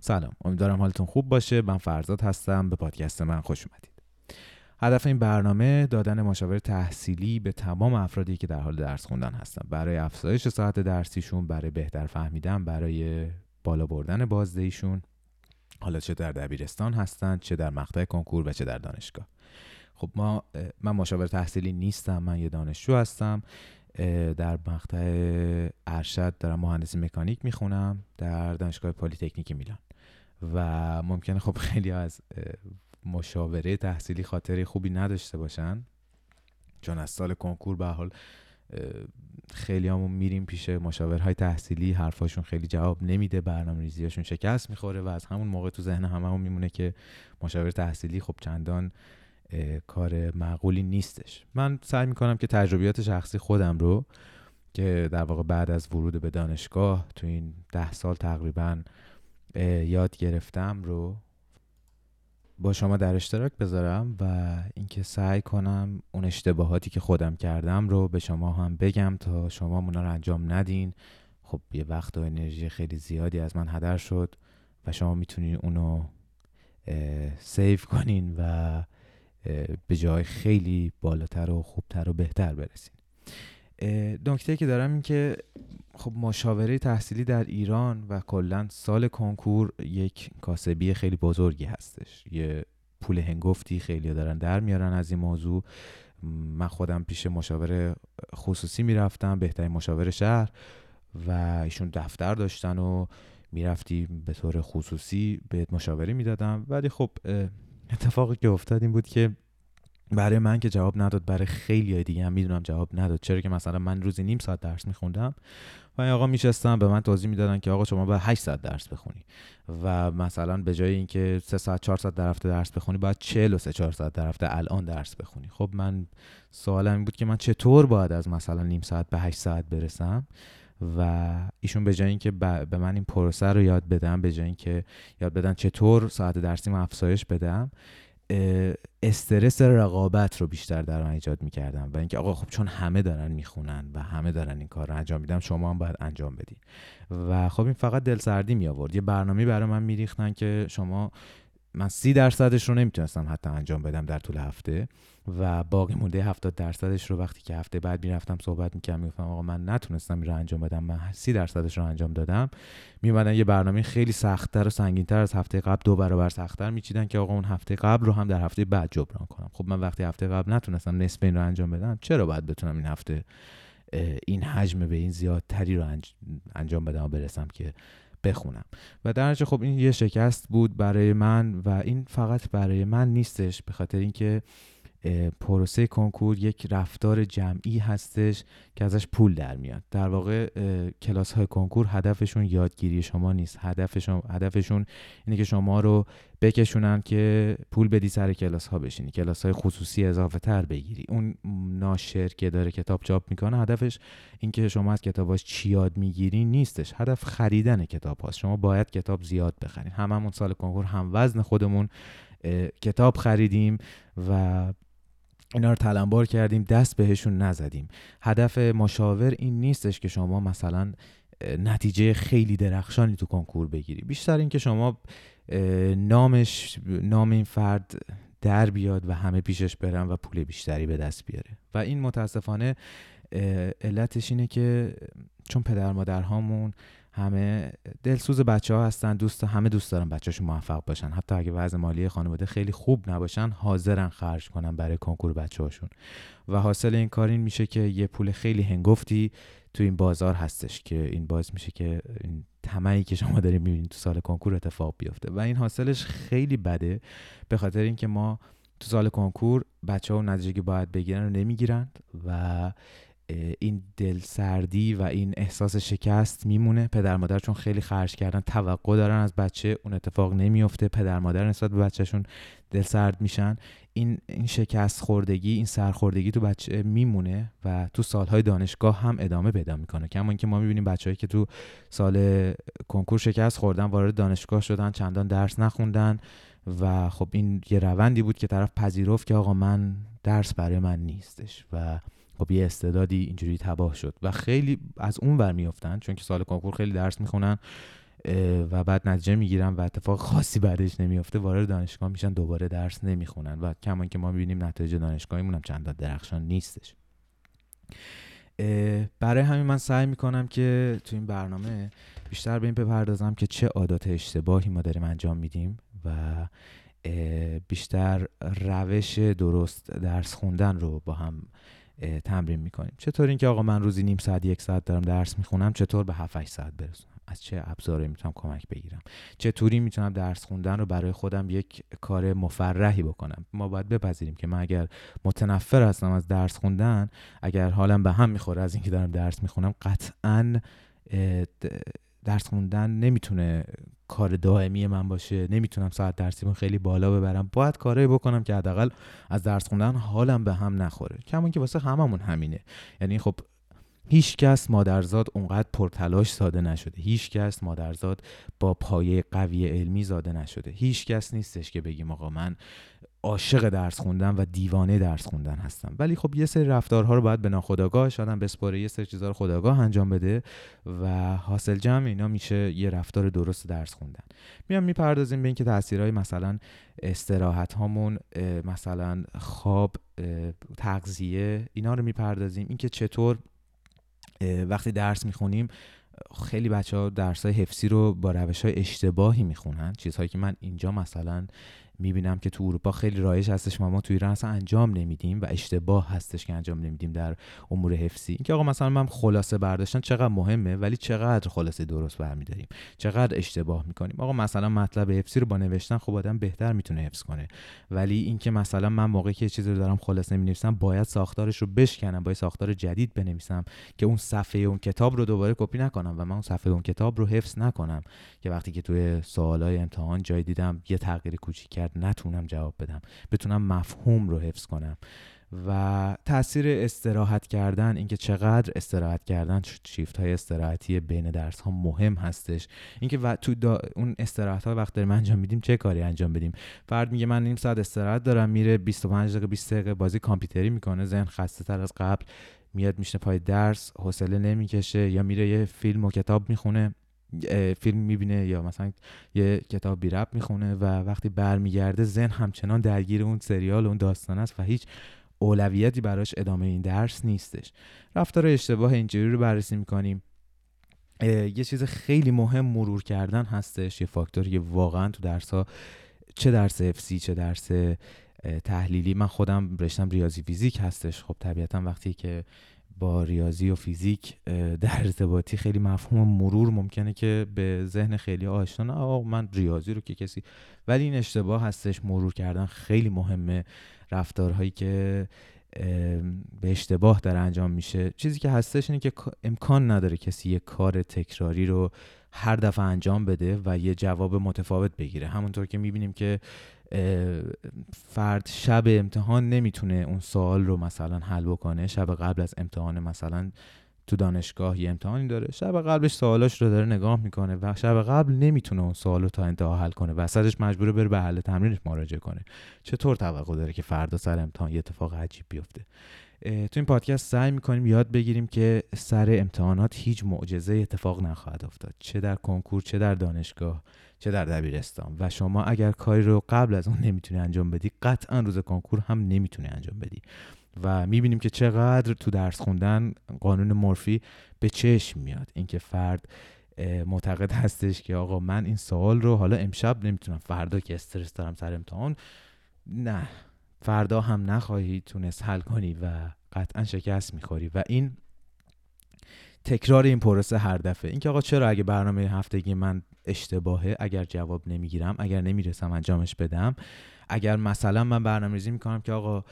سلام امیدوارم حالتون خوب باشه. من فرزاد هستم. به پادکست من خوش اومدید. هدف این برنامه دادن مشاوره تحصیلی به تمام افرادی که در حال درس خوندن هستن. برای افزایش ساعت درسیشون برای بهتر فهمیدن برای بالا بردن بازدهیشون. حالا چه در دبیرستان هستن چه در مقطع کنکور و چه در دانشگاه. خب ما من مشاور تحصیلی نیستم من یه دانشجو هستم. در مقطع ارشد دارم مهندسی مکانیک می‌خونم در دانشگاه پلی‌تکنیک میلان. و ممکنه خب خیلی از مشاوره تحصیلی خاطری خوبی نداشته باشن. چون از سال کنکور به حال خیلی همون میریم پیش مشاورهای تحصیلی حرفاشون خیلی جواب نمیده برنامه ریزیاشون شکست می‌خوره و از همون موقع تو ذهن همه هم میمونه که مشاور تحصیلی خب چندان کار معقولی نیستش. من سعی می‌کنم که تجربیات شخصی خودم رو که در واقع بعد از ورود به دانشگاه تو این ده سال تقریبا یاد گرفتم رو با شما در اشتراک بذارم و اینکه سعی کنم اون اشتباهاتی که خودم کردم رو به شما هم بگم تا شما اونا رو انجام ندین. خب یه وقت و انرژی خیلی زیادی از من هدر شد و شما می‌تونین اونو سیو کنین و به جای خیلی بالاتر و خوبتر و بهتر برسین. نکته که دارم این که خب مشاوره تحصیلی در ایران و کلا سال کنکور یک کاسبی خیلی بزرگی هستش. یه پول هنگفتی خیلی دارن در میارن از این موضوع. من خودم پیش مشاور خصوصی می‌رفتم بهترین مشاور شهر و ایشون دفتر داشتن و می‌رفتی به طور خصوصی بهت مشاوره می‌دادم. ولی خب اتفاقی که افتاد این بود که برای من که جواب نداد برای خیلی دیگه هم می‌دونم جواب نداد. چرا که مثلا من روزی نیم ساعت درس میخوندم و این آقا میشستم به من توضیح می‌دادن که آقا شما باید 8 ساعت درس بخونی و مثلا به جای اینکه 3 ساعت 4 ساعت در هفته درس بخونی باید 43 4 ساعت در هفته الان درس بخونی. خب من سوالم این بود که من چطور باید از مثلا نیم ساعت به 8 ساعت برسم؟ و ایشون به جای اینکه به من این پروسه رو یاد بدم به جای اینکه یاد بدن چطور ساعت درسیم افزایش بدم استرس رقابت رو بیشتر در من ایجاد می‌کردم و اینکه آقا خب چون همه دارن می‌خونن و همه دارن این کار رو انجام میدن شما هم باید انجام بدین. و خب این فقط دلسردی می آورد یه برنامه برای من میریختن که شما من سی درصدش رو نمی‌تونستم حتی انجام بدم در طول هفته و باقی مونده 70 درصدش رو وقتی که هفته بعد می‌رفتم صحبت می‌کردم می‌گفتم آقا من نتونستم این رو انجام بدم من 30 درصدش رو انجام دادم. میومدن یه برنامه خیلی سختتر و سنگینتر از هفته قبل دو برابر سختتر میچیدن که آقا اون هفته قبل رو هم در هفته بعد جبران کنم. خب من وقتی هفته قبل نتونستم نصف این رو انجام بدم چرا باید بتونم این هفته این حجم به این زیادتری رو انجام بدم و برسم که بخونم. و در خب این یه شکست بود برای من و این فقط برای من نیستش به خاطر اینکه پروسه کنکور یک رفتار جمعی هستش که ازش پول در میاد. در واقع کلاس های کنکور هدفشون یادگیری شما نیست. هدفشون هدفشون اینه که شما رو بکشونن که پول بدی سر کلاس ها بشینی. کلاس های خصوصی اضافه تر بگیری. اون ناشر که داره کتاب چاپ می‌کنه هدفش اینکه شما از کتاباش چی یاد می‌گیری نیستش. هدف خریدن کتاب هاست شما باید کتاب زیاد بخرین. هممون سال کنکور هم وزن خودمون کتاب خریدیم و اینا رو تلمبار کردیم دست بهشون نزدیم. هدف مشاور این نیستش که شما مثلا نتیجه خیلی درخشانی تو کنکور بگیری. بیشتر اینکه شما نامش نام این فرد در بیاد و همه پیشش برن و پول بیشتری به دست بیاره. و این متاسفانه علتش اینه که چون پدر مادرهامون همه دلسوز بچه ها هستن دوست همه دوست دارن بچه‌شون موفق باشن. حتی اگه وضع مالی خانواده خیلی خوب نباشن حاضرن خرج کنن برای کنکور بچه هاشون و حاصل این کار این میشه که یه پول خیلی هنگفتی تو این بازار هستش که این باعث میشه که این تمایی که شما داریم می‌بینید تو سال کنکور اتفاق بیفته. و این حاصلش خیلی بده به خاطر اینکه ما تو سال کنکور بچه ها نتیجه که باید بگیرن رو نمی‌گیرند و این دلسردی و این احساس شکست میمونه. پدر مادر چون خیلی خرج کردن توقع دارن از بچه اون اتفاق نمیفته پدر مادر نسبت به بچهشون دلسرد میشن. این این شکست خوردگی این سرخوردگی تو بچه میمونه و تو سالهای دانشگاه هم ادامه پیدا می‌کنه. کما اینکه ما می‌بینیم بچههایی که تو سال کنکور شکست خوردن وارد دانشگاه شدن چندان درس نخوندن و خب این یه روندی بود که طرف پذیرفت که آقا من درس برای من نیستش و خب یه استعدادی اینجوری تباه شد و خیلی از اون ور میافتن چون که سال کنکور خیلی درس می‌خونن و بعد نتیجه می‌گیرن و اتفاق خاصی بعدش نمیافته وارد دانشگاه میشن دوباره درس نمی‌خونن و کمان که ما می‌بینیم نتایج دانشگاهیمون هم چندان درخشان نیستش. برای همین من سعی می‌کنم که تو این برنامه بیشتر به این بپردازم که چه عادات اشتباهی ما داریم انجام میدیم و بیشتر روش درست درس خوندن رو با هم تمرین می‌کنیم. چطور اینکه آقا من روزی نیم ساعت یک ساعت دارم درس می‌خونم چطور به 7 ساعت برسونم از چه ابزاری می‌تونم کمک بگیرم؟ چطوری می‌تونم درس خوندن رو برای خودم یک کار مفرحی بکنم؟ ما باید بپذیریم که من اگر متنفر هستم از درس خوندن اگر حالم به هم می‌خوره از اینکه دارم درس می‌خونم قطعا درس خوندن نمی‌تونه کار دائمی من باشه. نمی‌تونم ساعت درسیمو خیلی بالا ببرم. باید کاری بکنم که حداقل از درس خوندن حالم به هم نخوره. کمون که واسه هممون همینه. یعنی خب هیچ کس مادرزاد اونقدر پرتلاش ساده نشده. هیچ کس مادرزاد با پایه قوی علمی زاده نشده. هیچ کس نیستش که بگیم آقا من عاشق درس خوندن و دیوانه درس خوندن هستم. ولی خب یه سری رفتارها رو باید به ناخودآگاه شادم بسپاره یه سری چیزها رو خداگاه انجام بده و حاصل جمع اینا میشه یه رفتار درست درس خوندن. میام می‌پردازیم به اینکه تاثیرهای مثلا استراحت هامون مثلا خواب تغذیه اینا رو می‌پردازیم. اینکه چطور وقتی درس می‌خونیم خیلی بچه ها درس های حفظی رو با روش های اشتباهی می‌خونن. چیزهایی که من اینجا مثلا می‌بینم که تو اروپا خیلی رایج هستش. ما ما تو ایران اصلا انجام نمیدیم و اشتباه هستش که انجام نمیدیم در امور حفظی. اینکه آقا مثلا من خلاصه برداشتن چقدر مهمه ولی چقدر خلاصه درست برمیداریم؟ چقدر اشتباه می‌کنیم؟ آقا مثلا مطلب حفظی رو با نوشتن خب آدم بهتر می‌تونه حفظ کنه. ولی اینکه مثلا من موقعی که چیزی رو دارم خلاصه می‌نویسم باید ساختارش رو بشکنم باید ساختار جدید بنویسم که اون صفحه اون کتاب رو دوباره کپی نکنم و من اون صفحه اون کتاب رو حفظ نکنم. که وقتی که توی سوالای امتحان جای دیدم یه تغییر کوچیک نتونم جواب بدم. بتونم مفهوم رو حفظ کنم. و تاثیر استراحت کردن اینکه چقدر استراحت کردن شیفت های استراحتی بین درس ها مهم هستش. اینکه و تو اون استراحت ها وقت داریم انجام میدیم چه کاری انجام بدیم؟ فرد میگه من نیم ساعت استراحت دارم میره 25 دقیقه 20 دقیقه بازی کامپیوتری می‌کنه ذهن خسته تر از قبل میاد میشنه پای درس حوصله نمی‌کشه یا میره یه فیلم و کتاب می‌خونه. فیلم می‌بینه یا مثلا یه کتاب بی رب می‌خونه و وقتی برمیگرده ذهن همچنان درگیر اون سریال و اون داستان است و هیچ اولویتی براش ادامه این درس نیستش. رفتار اشتباه اینجوری رو بررسی می‌کنیم. یه چیز خیلی مهم مرور کردن هستش یه فاکتوری که واقعا تو درس ها چه درس افسی چه درس تحلیلی. من خودم رشتم ریاضی فیزیک هستش. خب طبیعتا وقتی که با ریاضی و فیزیک در ارتباطی خیلی مفهوم مرور ممکنه که به ذهن خیلی آشنا آقا من ریاضی رو که کسی ولی این اشتباه هستش مرور کردن خیلی مهمه. رفتارهایی که به اشتباه در انجام میشه. چیزی که هستش اینه که امکان نداره کسی یه کار تکراری رو هر دفعه انجام بده و یه جواب متفاوت بگیره. همونطور که می‌بینیم که فرد شب امتحان نمی‌تونه اون سوال رو مثلا حل بکنه. شب قبل از امتحان مثلا تو دانشگاه یه امتحانی داره. شب قبلش سوالاش رو داره نگاه می‌کنه و شب قبل نمی‌تونه اون سوال رو تا انتها حل کنه وسطش مجبوره بره به حل تمرینش مراجعه کنه. چطور توقع داره که فردا سر امتحان یه اتفاق عجیب بیفته؟ تو این پادکست سعی می‌کنیم یاد بگیریم که سر امتحانات هیچ معجزه اتفاق نخواهد افتاد. چه در کنکور چه در دانشگاه چه در دبیرستان. و شما اگر کاری رو قبل از اون نمی‌تونی انجام بدی قطعا روز کنکور هم نمی‌تونی انجام بدی. و می‌بینیم که چقدر تو درس خوندن قانون مورفی به چشم میاد. اینکه فرد معتقد هستش که آقا من این سوال رو حالا امشب نمی‌تونم فردا که استرس دارم سر امتحان نه. فردا هم نخواهی تونست حل کنی و قطعا شکست می‌خوری. و این تکرار این پروسه هر دفعه. اینکه آقا چرا اگه برنامه هفتگی من اشتباهه اگر جواب نمی‌گیرم اگر نمی‌رسم انجامش بدم اگر مثلا من برنامه ریزی می‌کنم که آقا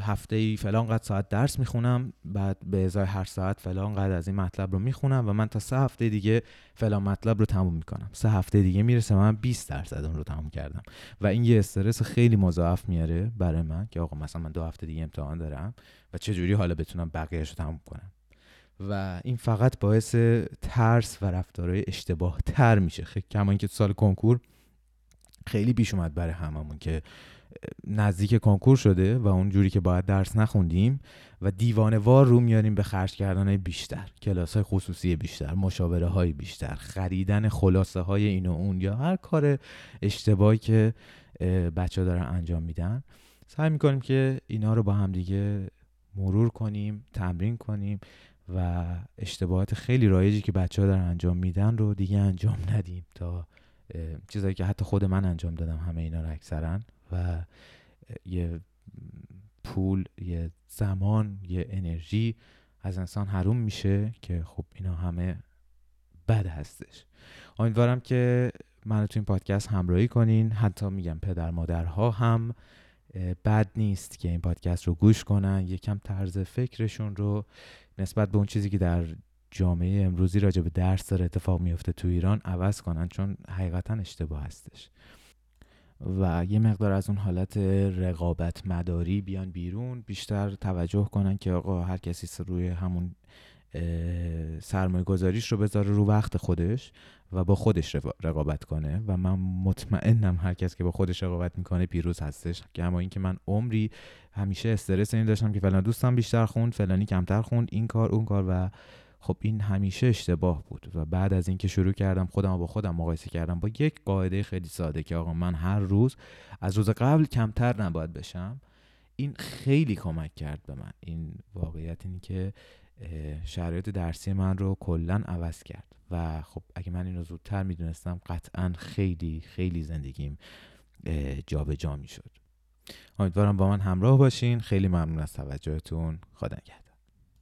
هفته ای فلان قد ساعت درس می‌خونم بعد به ازای هر ساعت فلان قد از این مطلب رو می‌خونم و من تا سه هفته دیگه فلان مطلب رو تموم می‌کنم. سه هفته دیگه می‌رسه من 20 درصد اون رو تموم کردم. و این یه استرس خیلی مضاعف میاره برای من که آقا مثلا من دو هفته دیگه امتحان دارم و چه جوری حالا بتونم بقیهش رو تموم کنم؟ و این فقط باعث ترس و رفتارهای اشتباه تر میشه. خیلی کما اینکه تو سال کنکور خیلی پیش اومد برای هممون که نزدیک کنکور شده و اون جوری که باید درس نخوندیم و دیوانه وار رو میاریم به خرج کردن بیشتر کلاس های خصوصی بیشتر مشاوره های بیشتر خریدن خلاصه های این و اون یا هر کار اشتباهی که بچه ها دارن انجام میدن. سعی می‌کنیم که اینا رو با هم دیگه مرور کنیم تمرین کنیم و اشتباهات خیلی رایجی که بچه ها دارن انجام میدن رو دیگه انجام ندیم تا چیزایی که حتی خود من انجام دادم همه اینا رو اکثرا و یه پول یه زمان یه انرژی از انسان حروم میشه که خب اینا همه بد هستش. امیدوارم که منو تو این پادکست همراهی کنین. حتی میگم پدر مادرها هم بد نیست که این پادکست رو گوش کنن. یکم طرز فکرشون رو نسبت به اون چیزی که در جامعه امروزی راجع به درس داره اتفاق میفته تو ایران عوض کنن چون حقیقتا اشتباه هستش. و یه مقدار از اون حالت رقابت مداری بیان بیرون بیشتر توجه کنن که آقا هر کسی روی همون سرمایه گذاریش رو بذاره رو وقت خودش و با خودش رقابت کنه. و من مطمئنم هر کس که با خودش رقابت می‌کنه پیروز هستش. که اما اینکه من عمری همیشه استرس این داشتم که فلان دوستم بیشتر خوند فلانی کمتر خوند این کار اون کار و خب این همیشه اشتباه بود و بعد از اینکه شروع کردم خودم با خودم مقایسه کردم با یک قاعده خیلی ساده که آقا من هر روز از روز قبل کمتر نباید بشم این خیلی کمک کرد به من. این واقعیت این که شرایط درسی من رو کلا عوض کرد و خب اگه من اینو زودتر می‌دونستم قطعا خیلی خیلی زندگیم جابجا جا می‌شد. امیدوارم با من همراه باشین. خیلی ممنون از توجهتون. خدا نگهدار.